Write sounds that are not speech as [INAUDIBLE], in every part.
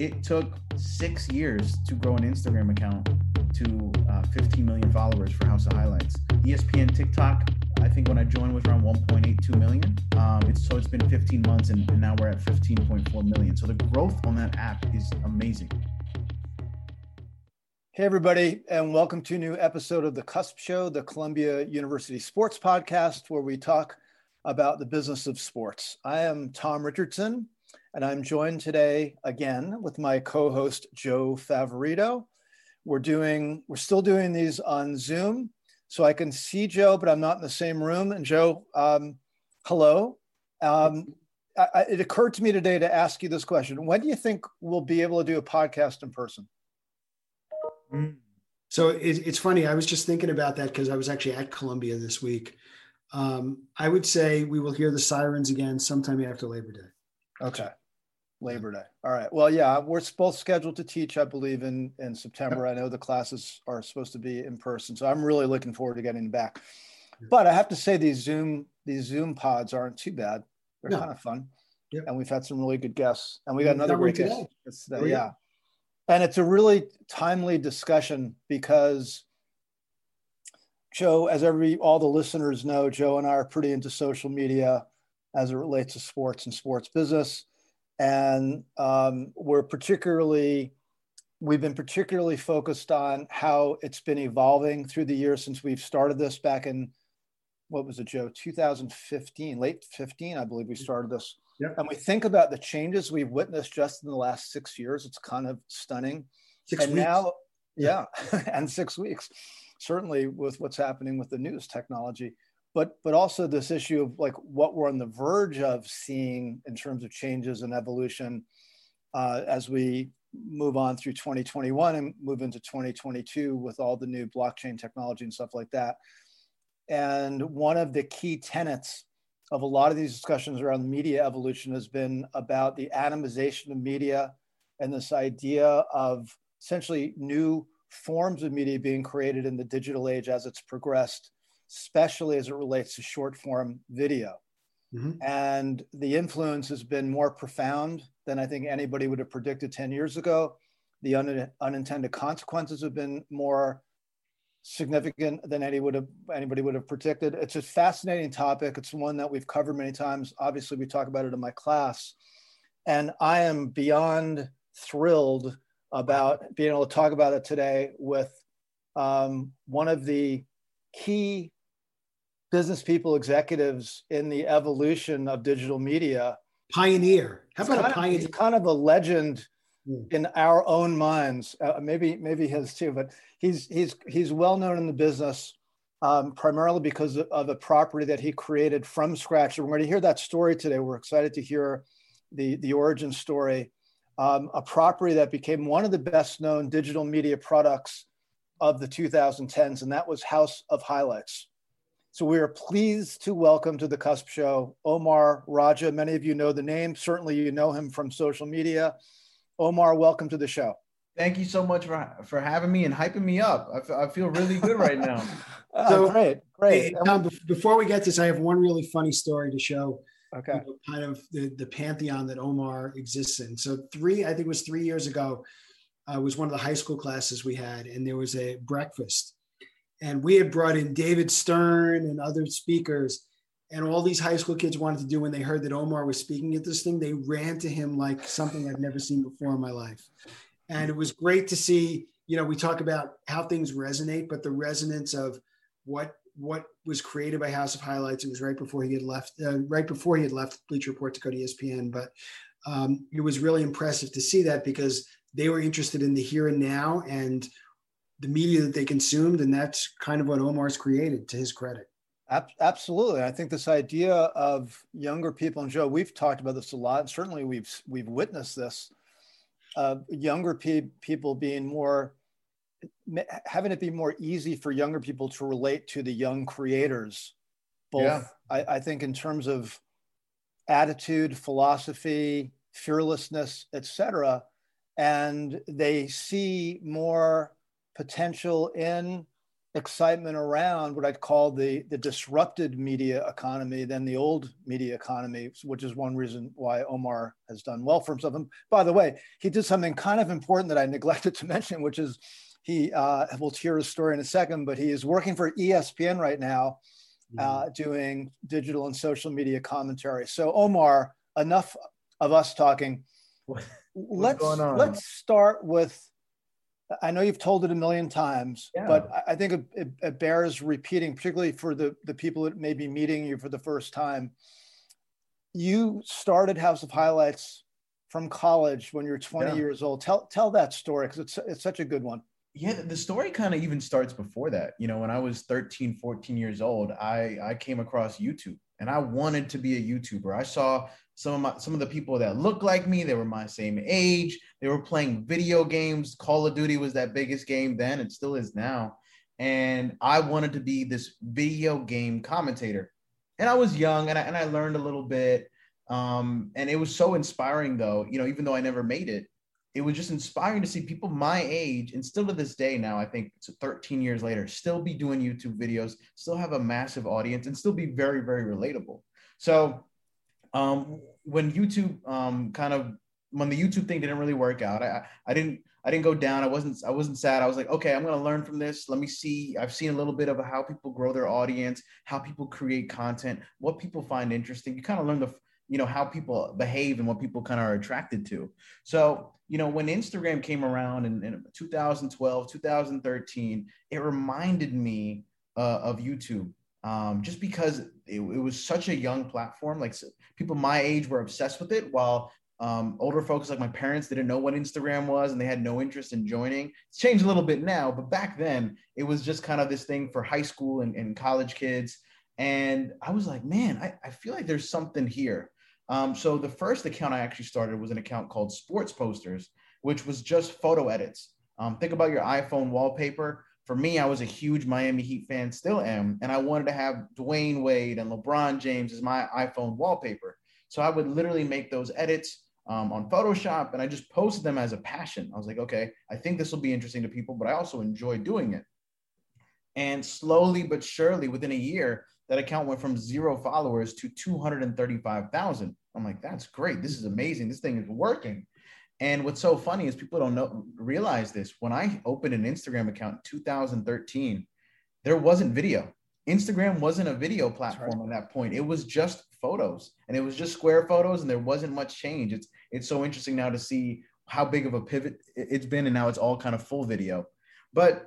it took six years to grow an Instagram account to uh, 15 million followers for House of Highlights. ESPN TikTok, I think when I joined was around 1.82 million. Um, it's, so it's been 15 months and, and now we're at 15.4 million. So the growth on that app is amazing. Hey, everybody, and welcome to a new episode of The Cusp Show, the Columbia University Sports Podcast, where we talk about the business of sports. I am Tom Richardson, and I'm joined today again with my co-host Joe Favorito. We're doing, we're still doing these on Zoom, so I can see Joe, but I'm not in the same room. And Joe, um, hello. Um, I, it occurred to me today to ask you this question: When do you think we'll be able to do a podcast in person? So it, it's funny. I was just thinking about that because I was actually at Columbia this week. Um, I would say we will hear the sirens again sometime after Labor Day. Okay. Labor Day. All right. Well, yeah, we're both scheduled to teach, I believe, in in September. Yep. I know the classes are supposed to be in person, so I'm really looking forward to getting back. But I have to say, these Zoom these Zoom pods aren't too bad. They're no. kind of fun, yep. and we've had some really good guests, and we got another great guest. Uh, yeah, and it's a really timely discussion because Joe, as every all the listeners know, Joe and I are pretty into social media as it relates to sports and sports business and um, we're particularly we've been particularly focused on how it's been evolving through the years since we've started this back in what was it joe? 2015 late 15 i believe we started this. Yep. and we think about the changes we've witnessed just in the last six years. It's kind of stunning. Six and weeks. now yeah [LAUGHS] and six weeks certainly with what's happening with the news technology but but also this issue of like what we're on the verge of seeing in terms of changes and evolution uh, as we move on through 2021 and move into 2022 with all the new blockchain technology and stuff like that. And one of the key tenets of a lot of these discussions around media evolution has been about the atomization of media and this idea of essentially new forms of media being created in the digital age as it's progressed especially as it relates to short form video. Mm-hmm. And the influence has been more profound than I think anybody would have predicted 10 years ago. The un- unintended consequences have been more significant than any would have, anybody would have predicted. It's a fascinating topic. It's one that we've covered many times. Obviously, we talk about it in my class. And I am beyond thrilled about being able to talk about it today with um, one of the key business people, executives in the evolution of digital media. Pioneer. How about a pioneer? Of, he's kind of a legend mm. in our own minds. Uh, maybe maybe his too, but he's he's he's well known in the business. Um, primarily because of, of a property that he created from scratch. And we're going to hear that story today. We're excited to hear the, the origin story. Um, a property that became one of the best known digital media products of the 2010s, and that was House of Highlights. So we are pleased to welcome to the Cusp Show Omar Raja. Many of you know the name. Certainly, you know him from social media. Omar, welcome to the show. Thank you so much for, for having me and hyping me up. I, f- I feel really good right now. [LAUGHS] So great, great. Hey, before we get this, I have one really funny story to show. Okay. You know, kind of the, the pantheon that Omar exists in. So three, I think it was three years ago, uh, was one of the high school classes we had, and there was a breakfast and we had brought in David Stern and other speakers. And all these high school kids wanted to do when they heard that Omar was speaking at this thing, they ran to him like something I'd never seen before in my life. And it was great to see, you know, we talk about how things resonate, but the resonance of what what was created by House of Highlights. It was right before he had left, uh, right before he had left Bleacher Report to go to ESPN. But um, it was really impressive to see that because they were interested in the here and now and the media that they consumed, and that's kind of what Omar's created to his credit. Absolutely, I think this idea of younger people, and Joe, we've talked about this a lot. And certainly, we've we've witnessed this. Uh, younger pe- people being more having it be more easy for younger people to relate to the young creators both yeah. I, I, think in terms of attitude philosophy fearlessness etc and they see more potential in excitement around what I'd call the the disrupted media economy than the old media economy, which is one reason why Omar has done well for himself. And by the way, he did something kind of important that I neglected [LAUGHS] to mention, which is he uh, we'll hear his story in a second, but he is working for ESPN right now, uh, mm-hmm. doing digital and social media commentary. So Omar, enough of us talking. let's let's start with I know you've told it a million times, yeah. but I think it, it, it, bears repeating, particularly for the, the people that may be meeting you for the first time. You started House of Highlights from college when you're 20 yeah. years old. Tell tell that story because it's it's such a good one. Yeah, the story kind of even starts before that. You know, when I was 13, 14 years old, I I came across YouTube and I wanted to be a YouTuber. I saw some of my some of the people that looked like me, they were my same age. They were playing video games. Call of Duty was that biggest game then, it still is now. And I wanted to be this video game commentator. And I was young and I, and I learned a little bit. Um, and it was so inspiring though, you know, even though I never made it, it was just inspiring to see people my age and still to this day now i think it's 13 years later still be doing youtube videos still have a massive audience and still be very very relatable. So um, when youtube um, kind of when the youtube thing didn't really work out I, I didn't i didn't go down. I wasn't i wasn't sad. I was like okay i'm going to learn from this. Let me see. I've seen a little bit of how people grow their audience how people create content what people find interesting. You kind of learn the you know how people behave and what people kind of are attracted to. So you know when instagram came around in, in 2012 2013 it reminded me uh, of youtube um, just because it, it, was such a young platform. Like people my age were obsessed with it while um, older folks like my parents didn't know what instagram was and they had no interest in joining. It's changed a little bit now but back then it was just kind of this thing for high school and, and college kids. And i was like man I, I feel like there's something here um, so the first account I actually started was an account called Sports Posters, which was just photo edits. Um, think about your iPhone wallpaper. For me, I was a huge Miami Heat fan, still am, and I wanted to have Dwyane Wade and LeBron James as my iPhone wallpaper. So I would literally make those edits um, on Photoshop, and I just posted them as a passion. I was like, okay, I think this will be interesting to people, but I also enjoy doing it. And slowly but surely, within a year, that account went from zero followers to 235,000. I'm like, that's great. This is amazing. This thing is working. And what's so funny is people don't know realize this. When I opened an Instagram account in 2013, there wasn't video. Instagram wasn't a video platform right. at that point. It was just photos, and it was just square photos, and there wasn't much change. It's it's so interesting now to see how big of a pivot it's been, and now it's all kind of full video. But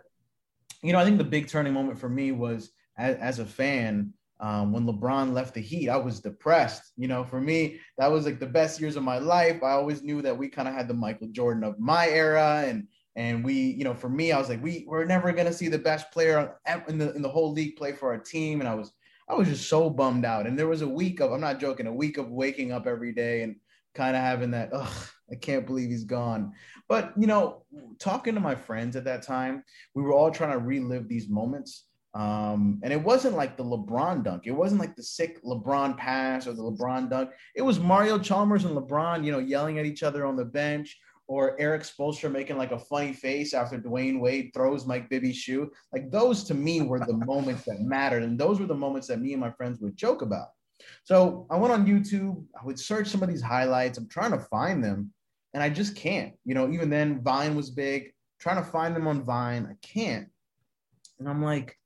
you know, I think the big turning moment for me was as, as a fan um, when LeBron left the Heat, I was depressed. You know, for me, that was like the best years of my life. I always knew that we kind of had the Michael Jordan of my era, and and we, you know, for me, I was like, we we're never gonna see the best player in the in the whole league play for our team, and I was I was just so bummed out. And there was a week of I'm not joking, a week of waking up every day and kind of having that, ugh, I can't believe he's gone. But you know, talking to my friends at that time, we were all trying to relive these moments um, and it wasn't like the LeBron dunk. It wasn't like the sick LeBron pass or the LeBron dunk. It was Mario Chalmers and LeBron, you know, yelling at each other on the bench, or Erik Spoelstra making like a funny face after Dwyane Wade throws Mike Bibby's shoe. Like those to me were the [LAUGHS] moments that mattered, and those were the moments that me and my friends would joke about. So I went on YouTube. I would search some of these highlights. I'm trying to find them, and I just can't. You know, even then Vine was big. trying to find them on Vine, I can't. And I'm like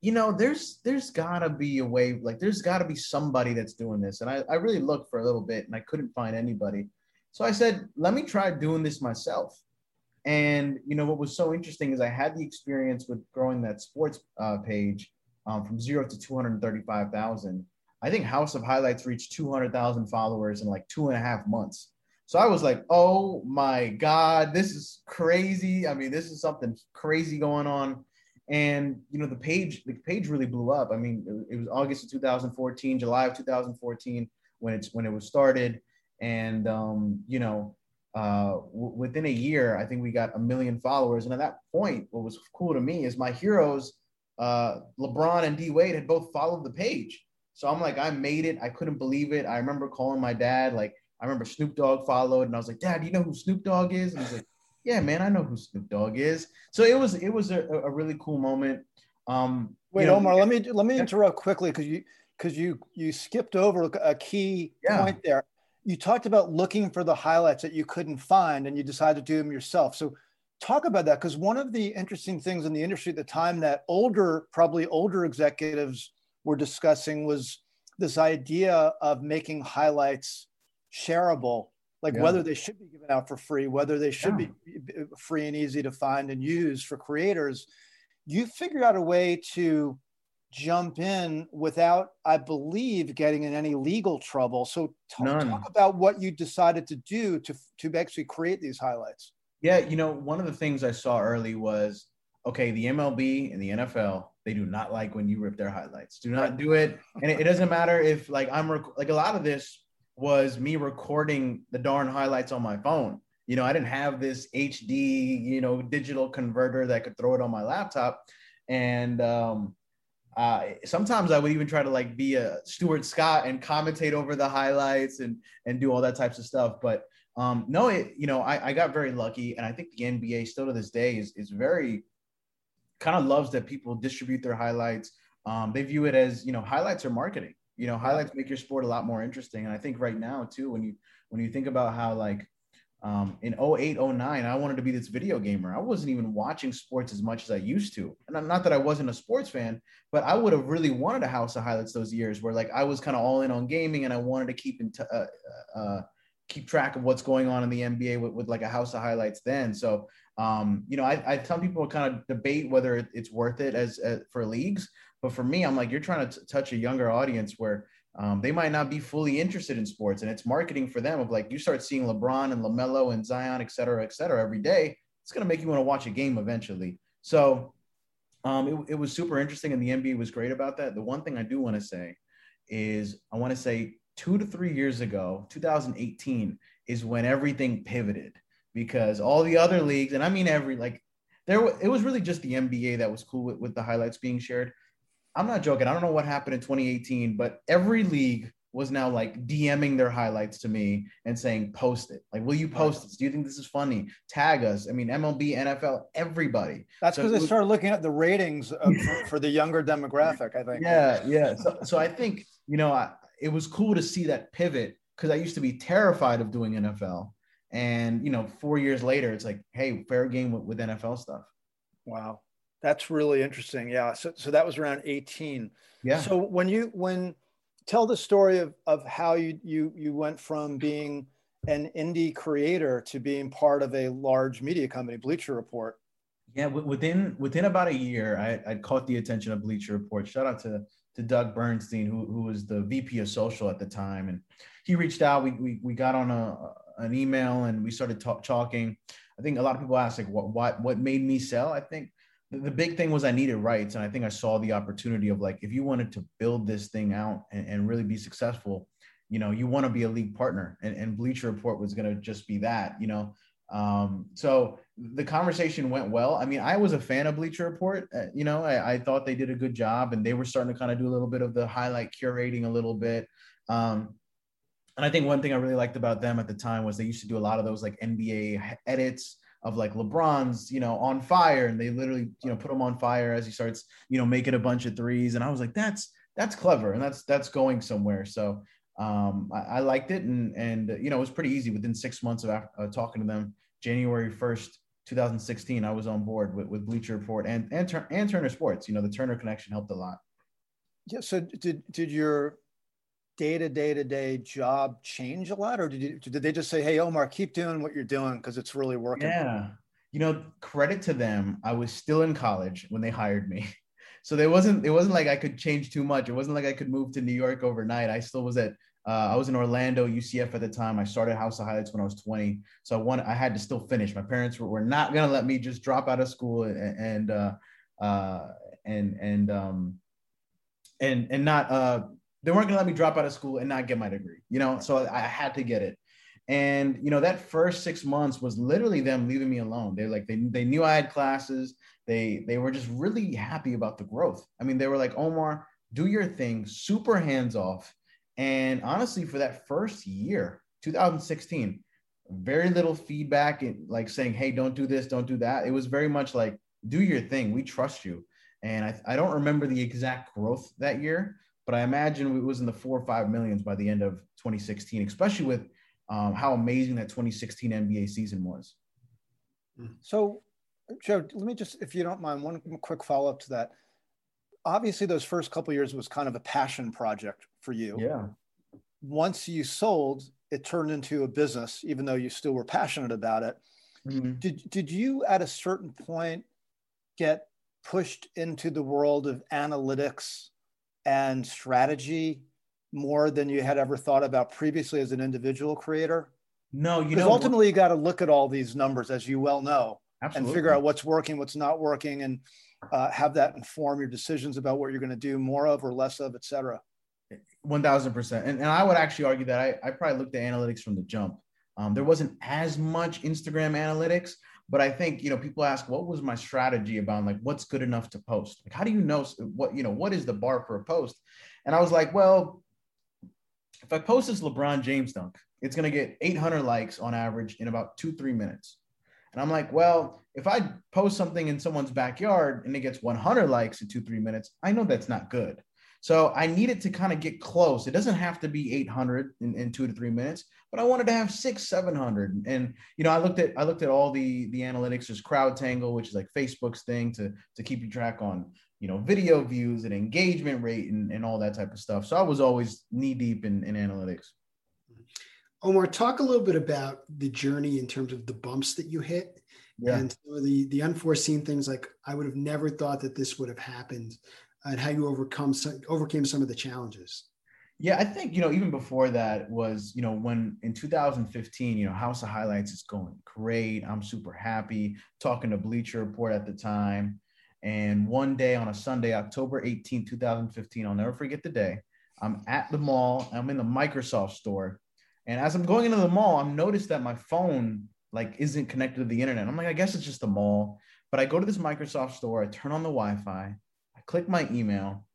you know, there's there's gotta be a way, like there's gotta be somebody that's doing this. And I, I really looked for a little bit and I couldn't find anybody. So I said, let me try doing this myself. And you know what was so interesting is I had the experience with growing that sports uh, page um, from zero to 235,000. I think House of Highlights reached 200,000 followers in like two and a half months. So I was like, oh my God, this is crazy. I mean, this is something crazy going on and you know the page the page really blew up. I mean it, was august of 2014 july of 2014 when it's when it was started. And um, you know uh, w- within a year i think we got a million followers. And at that point what was cool to me is my heroes uh, lebron and d wade had both followed the page. So i'm like i made it. I couldn't believe it. I remember calling my dad. Like i remember snoop dogg followed and i was like dad do you know who snoop dogg is? And he's like yeah, man, I know who Snoop Dogg is. So it was it was a, a really cool moment. Um, Wait, you know, Omar, let me let me interrupt quickly because you because you you skipped over a key Yeah. point there. You talked about looking for the highlights that you couldn't find, and you decided to do them yourself. So, talk about that because one of the interesting things in the industry at the time that older, probably older executives were discussing was this idea of making highlights shareable, like Yeah. whether they should be given out for free, whether they should Yeah. be uh, free and easy to find and use for creators. You figured out a way to jump in without, I believe, getting in any legal trouble. So talk, talk about what you decided to do to to actually create these highlights. Yeah, you know, one of the things I saw early was okay, the MLB and the NFL, they do not like when you rip their highlights. Do not do it. And it, it doesn't matter if like I'm rec- like a lot of this was me recording the darn highlights on my phone. You know, I didn't have this HD, you know, digital converter that could throw it on my laptop. And um uh, sometimes I would even try to like be a Stuart Scott and commentate over the highlights and and do all that types of stuff. But um, no, it, you know, I, I got very lucky, and I think the NBA still to this day is is very kind of loves that people distribute their highlights. Um, they view it as you know highlights are marketing. You know, highlights make your sport a lot more interesting, and I think right now too, when you when you think about how like um, in 08, 09, I wanted to be this video gamer. I wasn't even watching sports as much as I used to. And not that I wasn't a sports fan, but I would have really wanted a house of highlights those years where like I was kind of all in on gaming and I wanted to keep in t- uh, uh, keep track of what's going on in the NBA with, with like a house of highlights then. So, um, you know, I, I tell people kind of debate whether it's worth it as, as for leagues, but for me, I'm like, you're trying to t- touch a younger audience where um, they might not be fully interested in sports and it's marketing for them of like, you start seeing LeBron and LaMelo and Zion, et cetera, et cetera, every day. It's going to make you want to watch a game eventually. So, um, it, it was super interesting and the NBA was great about that. The one thing I do want to say is I want to say two to three years ago, 2018 is when everything pivoted because all the other leagues, and I mean every like there, it was really just the NBA that was cool with, with the highlights being shared. I'm not joking. I don't know what happened in 2018, but every league was now like DMing their highlights to me and saying, post it. Like, will you post this? Do you think this is funny? Tag us. I mean, MLB, NFL, everybody. That's because was- started looking at the ratings of, for, [LAUGHS] for the younger demographic. I think. Yeah, yeah. So, so I think you know, I, it was cool to see that pivot because I used to be terrified of doing NFL, and you know, four years later, it's like, hey, fair game with, with NFL stuff. Wow, that's really interesting. Yeah. So, so that was around 18. Yeah. So when you when tell the story of of how you you you went from being an indie creator to being part of a large media company, Bleacher Report. Yeah, within within about a year, I I caught the attention of Bleacher Report. Shout out to to Doug Bernstein, who who was the VP of social at the time, and he reached out. We we, we got on a an email and we started talk, talking. I think a lot of people ask like what what what made me sell. I think the, big thing was I needed rights, and I think I saw the opportunity of like if you wanted to build this thing out and, and really be successful, you know, you want to be a league partner, and, and Bleacher Report was going to just be that, you know. Um, so the conversation went well. I mean, I was a fan of Bleacher Report. Uh, you know, I, I thought they did a good job, and they were starting to kind of do a little bit of the highlight curating a little bit. Um, and I think one thing I really liked about them at the time was they used to do a lot of those like NBA edits of like LeBron's, you know, on fire, and they literally, you know, put him on fire as he starts, you know, making a bunch of threes. And I was like, that's that's clever, and that's that's going somewhere. So um, I, I liked it, and and you know, it was pretty easy within six months of uh, talking to them. January first, 2016, I was on board with, with Bleacher Report and and, and Turner Sports. You know, the Turner connection helped a lot. Yeah. So did did your day to day to day job change a lot, or did you did they just say, "Hey, Omar, keep doing what you're doing because it's really working"? Yeah. You know, credit to them. I was still in college when they hired me. [LAUGHS] So there wasn't it wasn't like I could change too much. It wasn't like I could move to New York overnight. I still was at uh, I was in Orlando, UCF at the time. I started House of Highlights when I was 20. So I wanted, I had to still finish. My parents were, were not gonna let me just drop out of school and and uh, uh, and and um and and not uh they weren't gonna let me drop out of school and not get my degree, you know. So I had to get it. And you know, that first six months was literally them leaving me alone. They're like they they knew I had classes. They they were just really happy about the growth. I mean, they were like, Omar, do your thing, super hands off. And honestly, for that first year, 2016, very little feedback and like saying, hey, don't do this, don't do that. It was very much like, do your thing. We trust you. And I, I don't remember the exact growth that year, but I imagine it was in the four or five millions by the end of 2016, especially with um, how amazing that 2016 NBA season was. So, Joe, let me just, if you don't mind, one quick follow up to that. Obviously, those first couple years was kind of a passion project for you. Yeah. Once you sold, it turned into a business, even though you still were passionate about it. Mm-hmm. Did did you at a certain point get pushed into the world of analytics and strategy more than you had ever thought about previously as an individual creator? No, you because know ultimately you got to look at all these numbers, as you well know, Absolutely. and figure out what's working, what's not working, and uh, have that inform your decisions about what you're going to do more of or less of, et cetera. One thousand percent, and and I would actually argue that I I probably looked at analytics from the jump. Um, there wasn't as much Instagram analytics, but I think you know people ask what was my strategy about like what's good enough to post. Like how do you know what you know what is the bar for a post? And I was like, well, if I post this LeBron James dunk, it's going to get 800 likes on average in about two, three minutes. And I'm like, well, if I post something in someone's backyard and it gets 100 likes in two, three minutes, I know that's not good. So I needed to kind of get close. It doesn't have to be 800 in, in two to three minutes, but I wanted to have six, 700. And, you know, I looked at, I looked at all the, the analytics, there's CrowdTangle, which is like Facebook's thing to, to keep you track on, you know, video views and engagement rate and, and all that type of stuff. So I was always knee deep in, in analytics. Omar, talk a little bit about the journey in terms of the bumps that you hit yeah. and the the unforeseen things. Like I would have never thought that this would have happened, and how you overcome some, overcame some of the challenges. Yeah, I think you know even before that was you know when in 2015 you know House of Highlights is going great. I'm super happy talking to Bleacher Report at the time, and one day on a Sunday, October 18, 2015, I'll never forget the day. I'm at the mall. I'm in the Microsoft store and as I'm going into the mall, I'm noticed that my phone like isn't connected to the internet. I'm like, I guess it's just the mall. But I go to this Microsoft store, I turn on the Wi-Fi, click my email,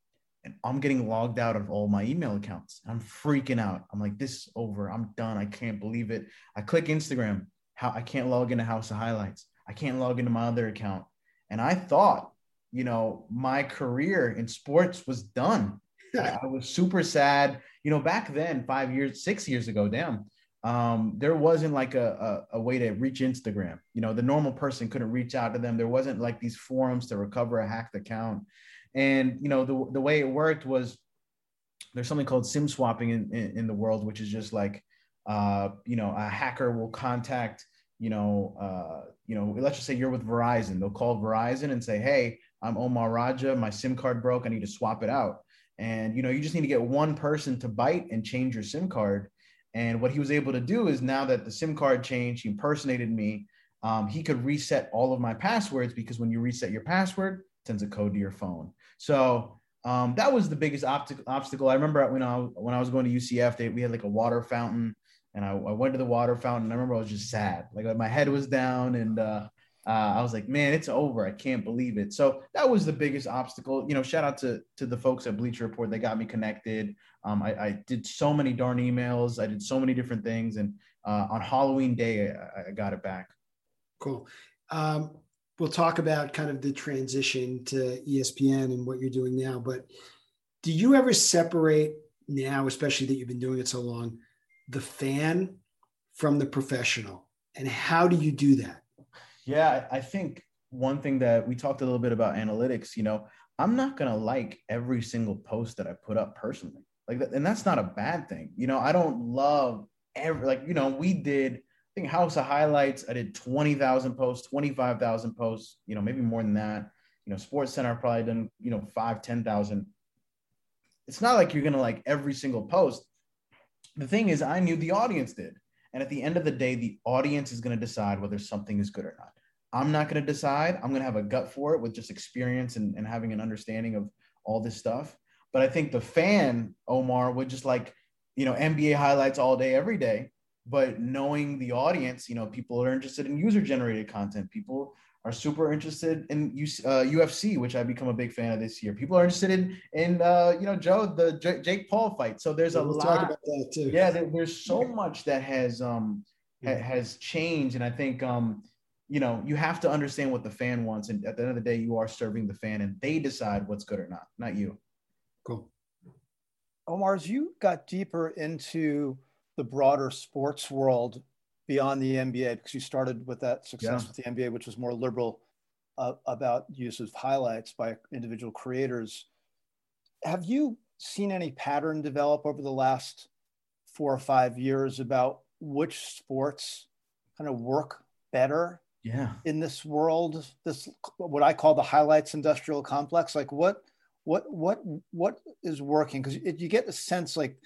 and I'm getting logged out of all my email accounts. I'm freaking out. I'm like, this is over. I'm done. I can't believe it. I click Instagram. How I can't log into House of Highlights. I can't log into my other account. And I thought, you know, my career in sports was done. [LAUGHS] I was super sad. You know, back then, five years, six years ago, damn, um, there wasn't like a, a, a, way to reach Instagram. You know, the normal person couldn't reach out to them. There wasn't like these forums to recover a hacked account. And, you know, the, the way it worked was there's something called SIM swapping in, in, in the world, which is just like, uh, you know, a hacker will contact, you know, uh, you know, let's just say you're with Verizon. They'll call Verizon and say, hey, I'm Omar Raja. My SIM card broke. I need to swap it out. And you know, you just need to get one person to bite and change your SIM card. And what he was able to do is now that the SIM card changed, he impersonated me. Um, he could reset all of my passwords because when you reset your password, it sends a code to your phone. So um, that was the biggest obstacle. I remember when I when I was going to UCF, they, we had like a water fountain, and I, I, went to the water fountain. I remember I was just sad, like my head was down, and uh, uh, I was like, man, it's over. I can't believe it. So that was the biggest obstacle. You know, shout out to to the folks at Bleacher Report. They got me connected. Um, I, I, did so many darn emails. I did so many different things, and uh, on Halloween Day, I, I, got it back. Cool. Um, we'll talk about kind of the transition to ESPN and what you're doing now. But do you ever separate now, especially that you've been doing it so long, the fan from the professional? And how do you do that? Yeah, I think one thing that we talked a little bit about analytics, you know, I'm not going to like every single post that I put up personally. Like and that's not a bad thing. You know, I don't love every like, you know, we did think House of Highlights, I did 20,000 posts, 25,000 posts, you know, maybe more than that. You know, Sports Center probably done, you know, five, 10,000. It's not like you're going to like every single post. The thing is, I knew the audience did. And at the end of the day, the audience is going to decide whether something is good or not. I'm not going to decide. I'm going to have a gut for it with just experience and, and having an understanding of all this stuff. But I think the fan, Omar, would just like, you know, NBA highlights all day, every day. But knowing the audience, you know, people are interested in user generated content. People are super interested in uh, UFC, which I've become a big fan of this year. People are interested in, in uh, you know, Joe, the J- Jake Paul fight. So there's a we'll lot. Talk about that too. Yeah, there, there's so much that has um ha- has changed, and I think um you know, you have to understand what the fan wants. And at the end of the day, you are serving the fan and they decide what's good or not, not you. Cool. Omar, as you got deeper into the broader sports world beyond the NBA, because you started with that success yeah. with the NBA, which was more liberal uh, about use of highlights by individual creators. Have you seen any pattern develop over the last four or five years about which sports kind of work better yeah. in this world this what i call the highlights industrial complex like what what what what is working because you get the sense like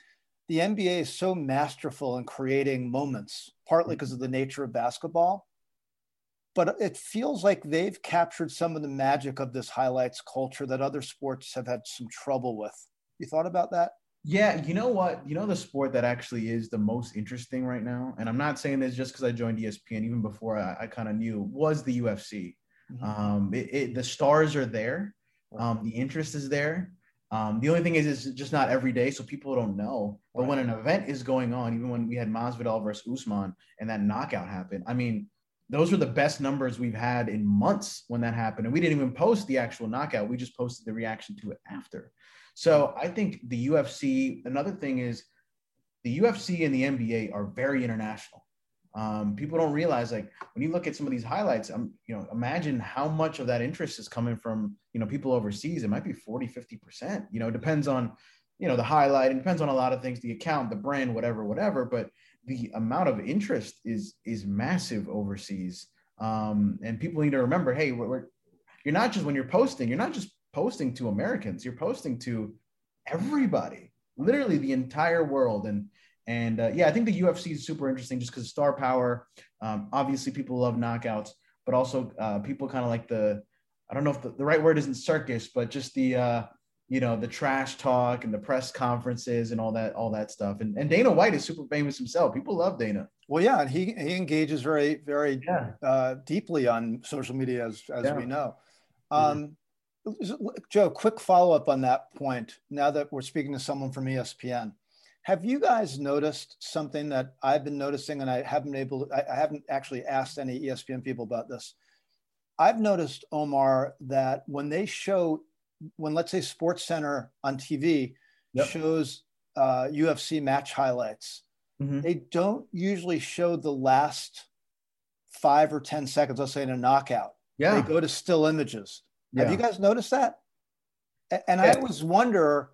the nba is so masterful in creating moments partly because of the nature of basketball but it feels like they've captured some of the magic of this highlights culture that other sports have had some trouble with you thought about that yeah, you know what? You know the sport that actually is the most interesting right now, and I'm not saying this just because I joined ESPN. Even before I, I kind of knew was the UFC. Mm-hmm. Um, it, it, the stars are there, um, the interest is there. Um, the only thing is, it's just not every day, so people don't know. But right. when an event is going on, even when we had Masvidal versus Usman and that knockout happened, I mean, those were the best numbers we've had in months when that happened, and we didn't even post the actual knockout. We just posted the reaction to it after. So I think the UFC, another thing is the UFC and the NBA are very international. Um, people don't realize like when you look at some of these highlights, um, you know, imagine how much of that interest is coming from, you know, people overseas. It might be 40, 50%, you know, it depends on, you know, the highlight and depends on a lot of things, the account, the brand, whatever, whatever. But the amount of interest is, is massive overseas. Um, and people need to remember, Hey, we're, we're you're not just when you're posting, you're not just posting to Americans. You're posting to everybody, literally the entire world. And and uh, yeah, I think the UFC is super interesting just because of star power. Um, obviously, people love knockouts, but also uh, people kind of like the I don't know if the, the, right word isn't circus, but just the uh, you know the trash talk and the press conferences and all that all that stuff. And and Dana White is super famous himself. People love Dana. Well, yeah, and he he engages very very yeah. uh, deeply on social media as as yeah. we know. Um, Joe, quick follow up on that point. Now that we're speaking to someone from ESPN, have you guys noticed something that I've been noticing, and I haven't able, I, haven't actually asked any ESPN people about this. I've noticed Omar that when they show, when let's say Sports Center on TV yep. shows uh, UFC match highlights, mm-hmm. they don't usually show the last five or ten seconds. Let's say in a knockout. Yeah. They go to still images. Yeah. Have you guys noticed that? And I always wonder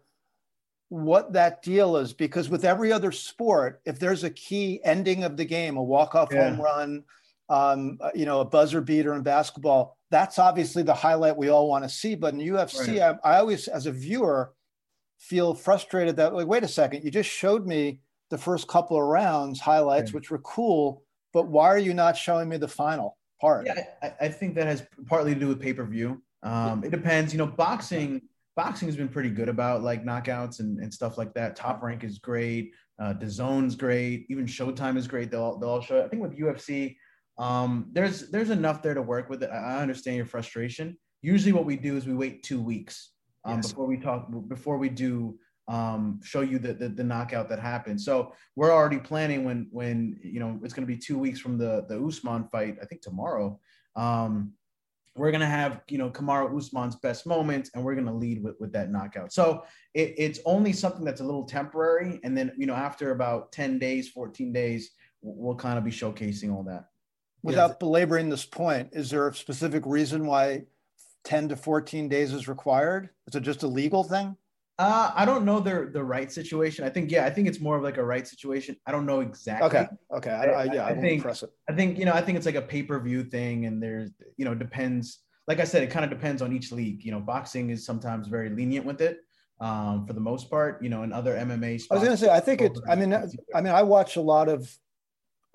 what that deal is because with every other sport, if there's a key ending of the game, a walk-off yeah. home run, um, uh, you know, a buzzer beater in basketball, that's obviously the highlight we all want to see. But in UFC, right. I, I always, as a viewer, feel frustrated that like, wait a second, you just showed me the first couple of rounds highlights, which were cool, but why are you not showing me the final part? Yeah, I, I think that has partly to do with pay per view. Um, it depends. You know, boxing boxing has been pretty good about like knockouts and, and stuff like that. Top Rank is great. Uh, DAZN's great. Even Showtime is great. They'll they'll all show. I think with UFC, um, there's there's enough there to work with. It. I understand your frustration. Usually, what we do is we wait two weeks um, yes. before we talk before we do um, show you the, the, the knockout that happened. So we're already planning when when you know it's going to be two weeks from the the Usman fight. I think tomorrow. Um, we're gonna have you know Kamaru Usman's best moments, and we're gonna lead with, with that knockout. So it, it's only something that's a little temporary, and then you know after about ten days, fourteen days, we'll kind of be showcasing all that. Without yeah. belaboring this point, is there a specific reason why ten to fourteen days is required? Is it just a legal thing? Uh, I don't know the the right situation. I think yeah, I think it's more of like a right situation. I don't know exactly. Okay, okay, I, I, yeah, I, I think it. I think you know I think it's like a pay per view thing, and there's you know depends. Like I said, it kind of depends on each league. You know, boxing is sometimes very lenient with it, um, for the most part. You know, in other MMA. I was gonna say, I think it. I mean, I mean, I watch a lot of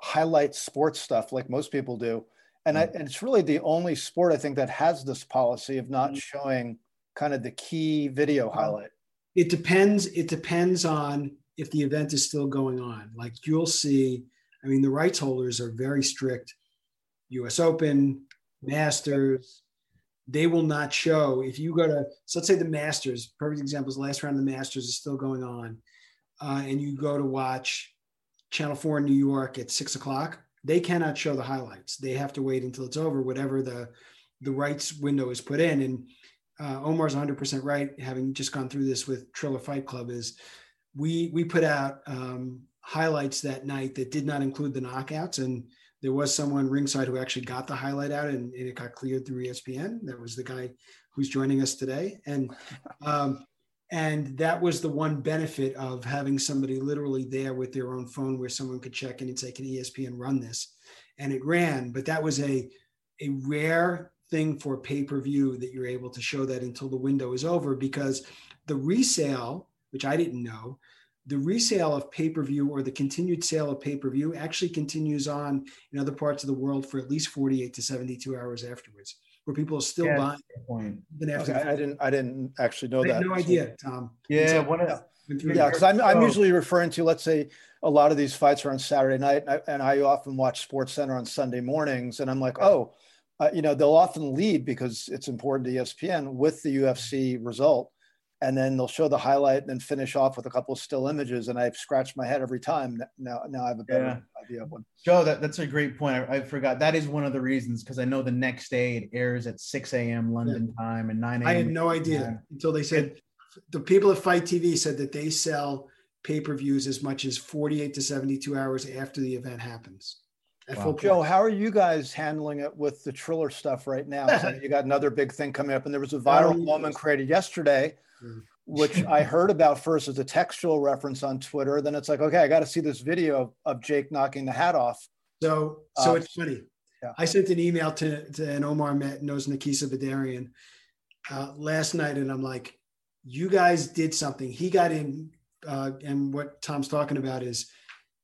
highlight sports stuff, like most people do, and mm-hmm. I, and it's really the only sport I think that has this policy of not mm-hmm. showing kind of the key video highlight it depends it depends on if the event is still going on like you'll see i mean the rights holders are very strict us open masters they will not show if you go to so let's say the masters perfect example is last round of the masters is still going on uh, and you go to watch channel 4 in new york at 6 o'clock they cannot show the highlights. They have to wait until it's over, whatever the the rights window is put in. And uh, Omar's 100% right, having just gone through this with Triller Fight Club, is we we put out um, highlights that night that did not include the knockouts, and there was someone ringside who actually got the highlight out, and, and it got cleared through ESPN. That was the guy who's joining us today, and um, and that was the one benefit of having somebody literally there with their own phone where someone could check in and say, "Can ESPN run this?" And it ran, but that was a a rare thing for pay per view that you're able to show that until the window is over because the resale, which I didn't know, the resale of pay per view or the continued sale of pay per view actually continues on in other parts of the world for at least 48 to 72 hours afterwards, where people are still yeah, buying. Point. Even after okay, I didn't. I didn't actually know I that. No idea, Tom. Yeah, one of, yeah, because I'm, I'm oh. usually referring to, let's say, a lot of these fights are on Saturday night, and I, and I often watch Sports Center on Sunday mornings, and I'm like, oh, uh, you know, they'll often lead because it's important to ESPN with the UFC result. And then they'll show the highlight and then finish off with a couple of still images. And I've scratched my head every time. Now, now I have a better yeah. idea of one. Joe, that, that's a great point. I, I forgot. That is one of the reasons because I know the next day it airs at 6 a.m. London yeah. time and 9 a.m. I had no idea time. until they said the people at FITE TV said that they sell pay per views as much as 48 to 72 hours after the event happens. Wow. Joe, how are you guys handling it with the Triller stuff right now? you got another big thing coming up, and there was a [LAUGHS] viral moment created yesterday, mm. which I heard about first as a textual reference on Twitter. Then it's like, okay, I got to see this video of, of, Jake knocking the hat off. So, so um, it's funny. Yeah. I sent an email to, to an Omar Met knows Nakisa Bidarian uh, last night, and I'm like, you guys did something. He got in, uh, and what Tom's talking about is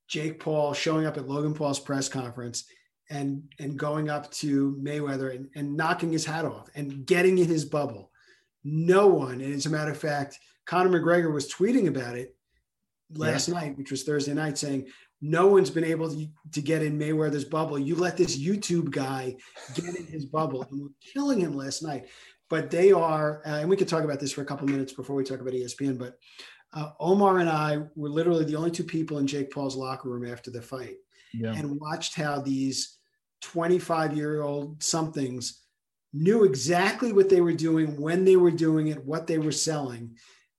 Jake Paul showing up at Logan Paul's press conference and and going up to Mayweather and, and knocking his hat off and getting in his bubble. No one, and as a matter of fact, Conor McGregor was tweeting about it last yeah. night, which was Thursday night, saying no one's been able to, to get in Mayweather's bubble. You let this YouTube guy get in his bubble, and we're killing him last night. But they are, uh, and we could talk about this for a couple minutes before we talk about ESPN. But uh, Omar and I were literally the only two people in Jake Paul's locker room after the fight yeah. and watched how these 25 year old somethings knew exactly what they were doing, when they were doing it, what they were selling.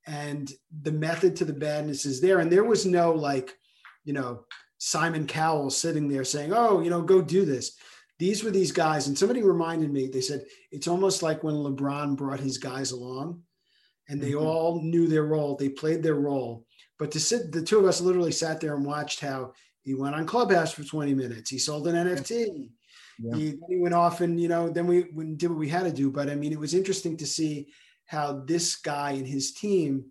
And the method to the badness is there. And there was no like, you know, Simon Cowell sitting there saying, oh, you know, go do this. These were these guys. And somebody reminded me, they said, it's almost like when LeBron brought his guys along and they mm-hmm. all knew their role. They played their role. But to sit, the two of us literally sat there and watched how he went on Clubhouse for 20 minutes. He sold an NFT. Yeah. He, he, went off and, you know, then we, we did what we had to do. But I mean, it was interesting to see how this guy and his team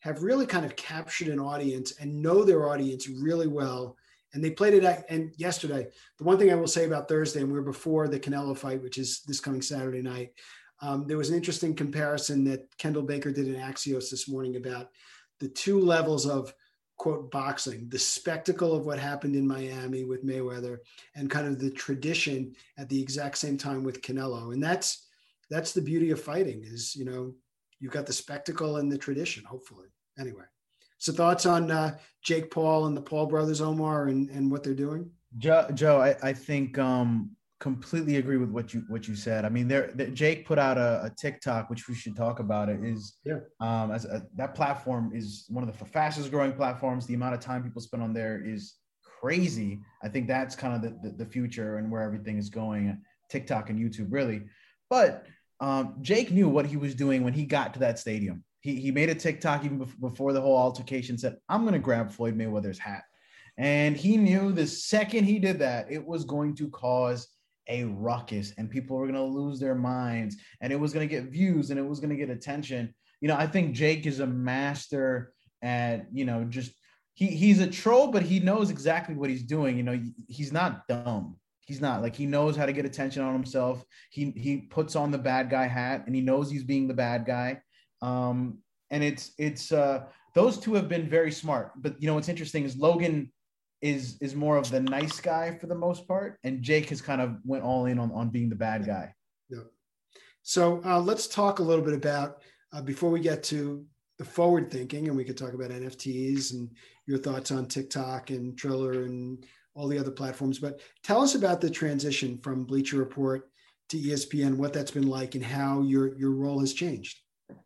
have really kind of captured an audience and know their audience really well. And they played it at, and yesterday, the one thing I will say about Thursday, and we are before the Canelo fight, which is this coming Saturday night, um, there was an interesting comparison that Kendall Baker did in Axios this morning about the two levels of quote boxing the spectacle of what happened in Miami with Mayweather and kind of the tradition at the exact same time with Canelo. And that's that's the beauty of fighting is you know you've got the spectacle and the tradition hopefully. Anyway so thoughts on uh, Jake Paul and the Paul brothers Omar and, and what they're doing? Joe, Joe I, I think um, completely agree with what you what you said. I mean, there, Jake put out a, a, TikTok, which we should talk about. It is yeah. Um, as a, that platform is one of the fastest growing platforms. The amount of time people spend on there is crazy. I think that's kind of the, the, the future and where everything is going. TikTok and YouTube, really. But um, Jake knew what he was doing when he got to that stadium. He, he made a TikTok even before the whole altercation. Said, "I'm going to grab Floyd Mayweather's hat." And he knew the second he did that, it was going to cause a ruckus and people were going to lose their minds and it was going to get views and it was going to get attention. You know, I think Jake is a master at, you know, just he he's a troll, but he knows exactly what he's doing. You know, he's not dumb. He's not like he knows how to get attention on himself. He he puts on the bad guy hat and he knows he's being the bad guy. Um, and it's it's uh those two have been very smart. But you know what's interesting is Logan is is more of the nice guy for the most part, and Jake has kind of went all in on on being the bad guy. Yeah. So uh, let's talk a little bit about uh, before we get to the forward thinking, and we could talk about NFTs and your thoughts on TikTok and Triller and all the other platforms. But tell us about the transition from Bleacher Report to ESPN, what that's been like, and how your your role has changed.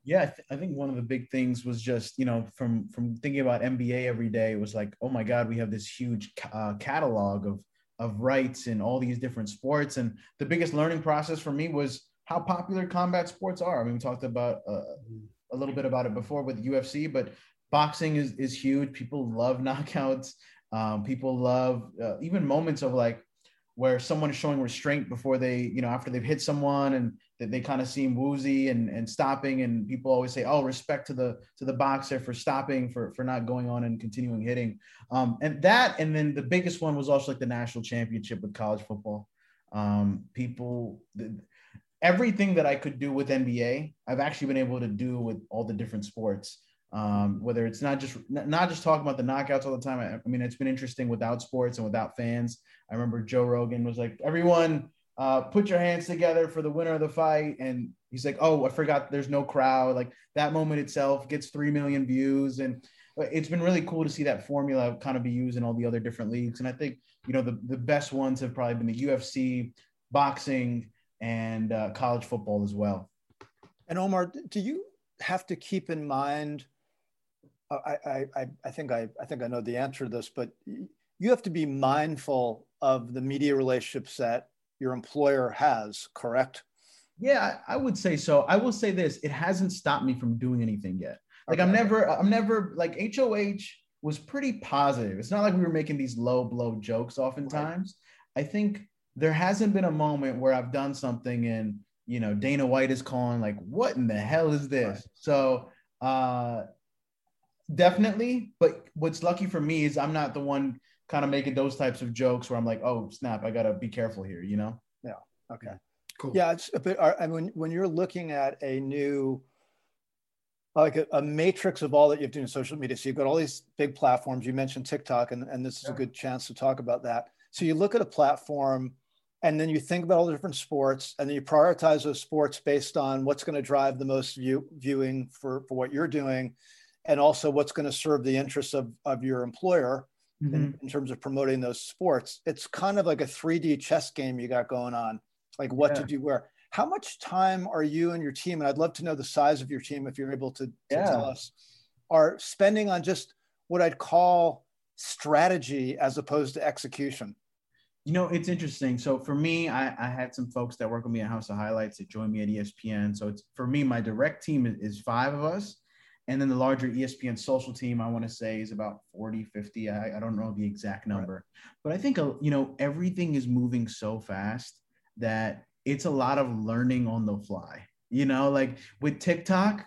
Yeah, I, th- I, think one of the big things was just you know from from thinking about nba every day it was like oh my god we have this huge uh, catalog of of rights in all these different sports and the biggest learning process for me was how popular combat sports are. I mean we talked about uh, a little bit about it before with UFC, but boxing is is huge. People love [LAUGHS] knockouts. Um, people love uh, even moments of like where someone is showing restraint before they, you know, after they've hit someone and they, kind of seem woozy and, and stopping. And people always say, oh, respect to the to the boxer for stopping, for for not going on and continuing hitting. Um, and that, and then the biggest one was also like the national championship with college football. Um, people, the, everything that I could do with NBA, I've actually been able to do with all the different sports um, whether it's not just not just talking about the knockouts all the time. I, I, mean, it's been interesting without sports and without fans. I remember Joe Rogan was like, "Everyone, uh, put your hands together for the winner of the fight," and he's like, "Oh, I forgot. There's no crowd." Like that moment itself gets three million views, and it's been really cool to see that formula kind of be used in all the other different leagues. And I think you know the the best ones have probably been the UFC, boxing, and uh, college football as well. And Omar, do you have to keep in mind I, I, I think I, I think I know the answer to this, but you have to be mindful of the media relationships that your employer has, correct? Yeah, I would say so. I will say this: it hasn't stopped me from doing anything yet. Like okay. I'm never, I'm never like HOH was pretty positive. It's not like we were making these low blow jokes oftentimes. Right. I think there hasn't been a moment where I've done something and you know Dana White is calling like, "What in the hell is this?" Right. So uh, definitely. But what's lucky for me is I'm not the one kind of making those types of jokes where I'm like, oh snap, I gotta be careful here, you know? Yeah. Okay. Cool. Yeah, it's but uh, I mean, when you're looking at a new like a, a, matrix of all that you have to do in social media. So you've got all these big platforms. You mentioned TikTok, and, and this is yeah. a good chance to talk about that. So you look at a platform and then you think about all the different sports and then you prioritize those sports based on what's going to drive the most view, viewing for, for what you're doing and also what's going to serve the interests of, of your employer mm-hmm. in, in, terms of promoting those sports. It's kind of like a 3D chess game you got going on, like what yeah. to do where. How much time are you and your team, and I'd love to know the size of your team if you're able to, to yeah. tell us, are spending on just what I'd call strategy as opposed to execution? You know, it's interesting. So for me, I, I, had some folks that work with me at House of Highlights that joined me at ESPN. So it's for me, my direct team is, is five of us. And then the larger ESPN social team, I want to say is about 40, 50. I, I don't know the exact number, right. but I think, uh, you know, everything is moving so fast that it's a lot of learning on the fly. You know, like with TikTok,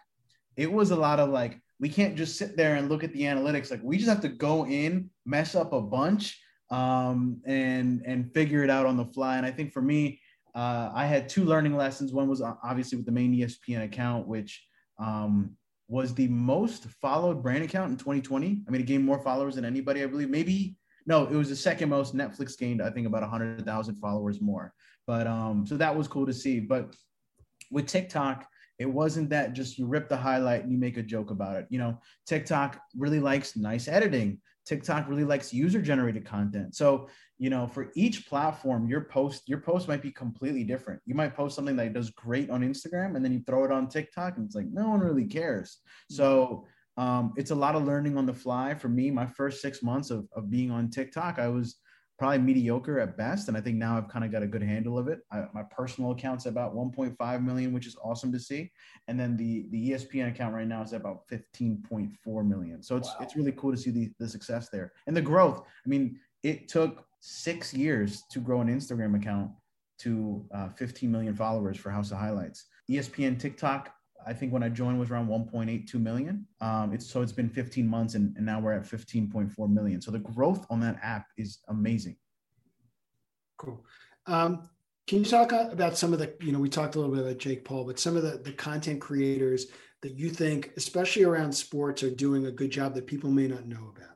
it was a lot of like, we can't just sit there and look at the analytics. Like we just have to go in, mess up a bunch, um, and and figure it out on the fly. And I think for me, uh, I had two learning lessons. One was uh, obviously with the main ESPN account, which um, was the most followed brand account in 2020. I mean, it gained more followers than anybody, I believe. Maybe no, it was the second most. Netflix gained, I think, about 100,000 followers more. But um, so that was cool to see. But with TikTok, it wasn't that just you rip the highlight and you make a joke about it. You know, TikTok really likes nice editing. TikTok really likes user generated content. So, you know, for each platform, your post, your post might be completely different. You might post something that does great on Instagram and then you throw it on TikTok and it's like, no one really cares. So, um, it's a lot of learning on the fly for me. My first six months of, of being on TikTok, I was probably mediocre at best. And I think now I've kind of got a good handle of it. I, my personal account's about 1.5 million, which is awesome to see. And then the, the ESPN account right now is about 15.4 million. So it's, wow. it's really cool to see the, the success there and the growth. I mean, it took six years to grow an Instagram account to uh, 15 million followers for House of Highlights. ESPN TikTok I think when I joined was around 1.82 million. Um, it's so it's been 15 months and, and now we're at 15.4 million. So the growth on that app is amazing. Cool. Um, can you talk about some of the, you know, we talked a little bit about Jake Paul, but some of the, the content creators that you think, especially around sports, are doing a good job that people may not know about?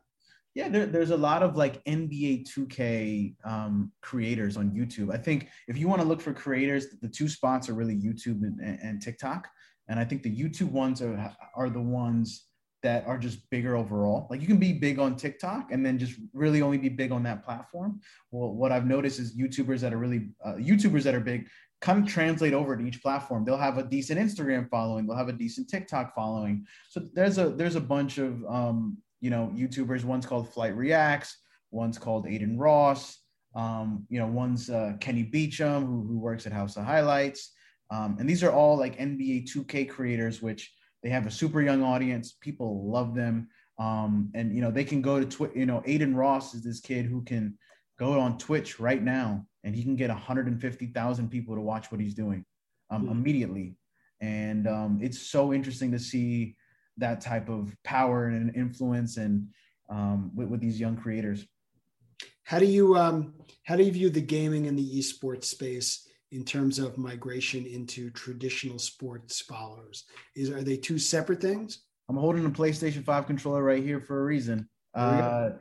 Yeah, there, there's a lot of like NBA 2K um, creators on YouTube. I think if you want to look for creators, the two spots are really YouTube and, and TikTok. And I think the YouTube ones are, are the ones that are just bigger overall. Like you can be big on TikTok and then just really only be big on that platform. Well, what I've noticed is YouTubers that are really uh, YouTubers that are big kind of translate over to each platform. They'll have a decent Instagram following, they'll have a decent TikTok following. So there's a there's a bunch of um, you know YouTubers. One's called Flight Reacts, one's called Adin Ross. Um, you know, one's uh, Kenny Beecham, who, who works at House of Highlights. Um, and these are all like NBA 2K creators, which they have a super young audience. People love them. Um, and you know, they can go to Twitch. You know, Adin Ross is this kid who can go on Twitch right now and he can get 150,000 people to watch what he's doing um, mm-hmm. immediately. And um, it's so interesting to see that type of power and influence and um, with, with, these young creators. How do you um, how do you view the gaming and the esports space in terms of migration into traditional sports followers? Is are they two separate things? I'm holding a PlayStation 5 controller right here for a reason. Uh,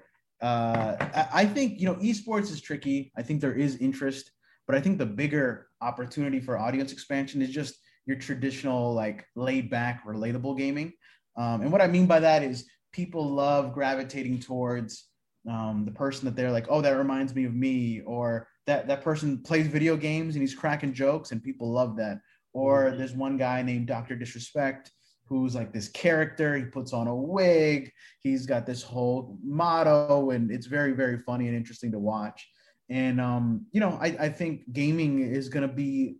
uh, I think you know esports is tricky. I think there is interest, but I think the bigger opportunity for audience expansion is just your traditional like laid back, relatable gaming. Um, and what I mean by that is people love gravitating towards um, the person that they're like, oh, that reminds me of me, or that that person plays video games and he's cracking jokes, and people love that. Or mm-hmm. there's one guy named Doctor Disrespect who's like this character. He puts on a wig. He's got this whole motto, and it's very, very funny and interesting to watch. And um, you know, I, I think gaming is gonna be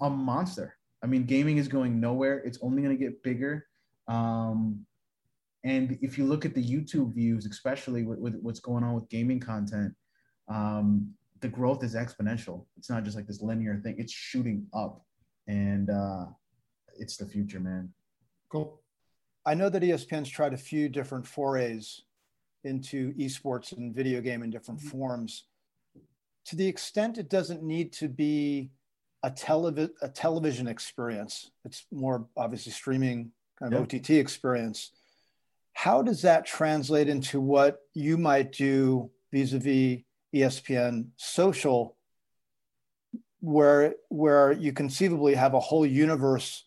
a monster. I mean, gaming is going nowhere. It's only gonna get bigger. Um, and if you look at the YouTube views, especially with, with what's going on with gaming content, um, the growth is exponential. It's not just like this linear thing; it's shooting up. And uh, it's the future, man. Cool. I know that ESPN's tried a few different forays into esports and video game in different mm-hmm. forms. To the extent it doesn't need to be a, televi- a television experience, it's more obviously streaming kind of OTT experience. How does that translate into what you might do vis a vis ESPN social, where, where you conceivably have a whole universe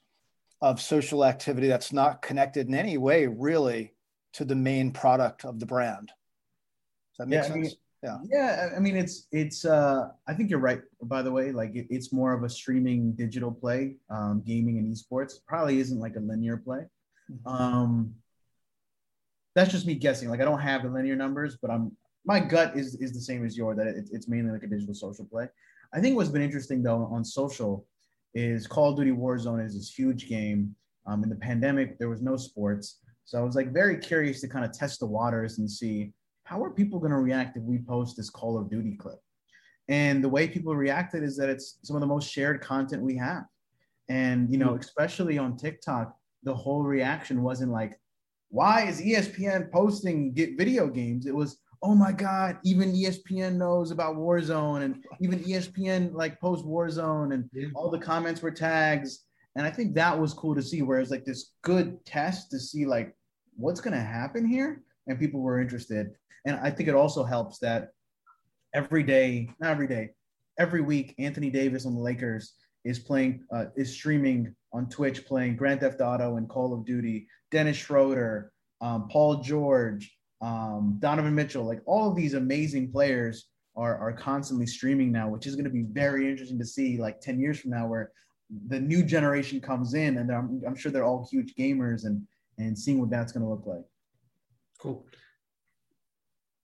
of social activity that's not connected in any way really to the main product of the brand. Does that make yeah, sense? I mean, yeah. Yeah. I mean, it's, it's, uh, I think you're right, by the way, like it, it's more of a streaming digital play, um, gaming and esports probably isn't like a linear play. Mm-hmm. Um, that's just me guessing. Like I don't have the linear numbers, but I'm, my gut is, is the same as yours that it, it's mainly like a digital social play. I think what's been interesting though on social is Call of Duty Warzone is this huge game. Um, in the pandemic, there was no sports. So I was like very curious to kind of test the waters and see how are people going to react if we post this Call of Duty clip. And the way people reacted is that it's some of the most shared content we have. And, you know, hmm. especially on TikTok, the whole reaction wasn't like, why is ESPN posting get video games? It was, oh my god even espn knows about warzone and even espn like post warzone and yeah. all the comments were tags and i think that was cool to see whereas like this good test to see like what's going to happen here and people were interested and i think it also helps that every day not every day every week anthony davis on the lakers is playing uh, is streaming on twitch playing grand theft auto and call of duty dennis schroeder um, paul george um, Donovan Mitchell, like all of these amazing players are, are constantly streaming now, which is going to be very interesting to see like 10 years from now where the new generation comes in and I'm, I'm sure they're all huge gamers and, and seeing what that's going to look like. Cool.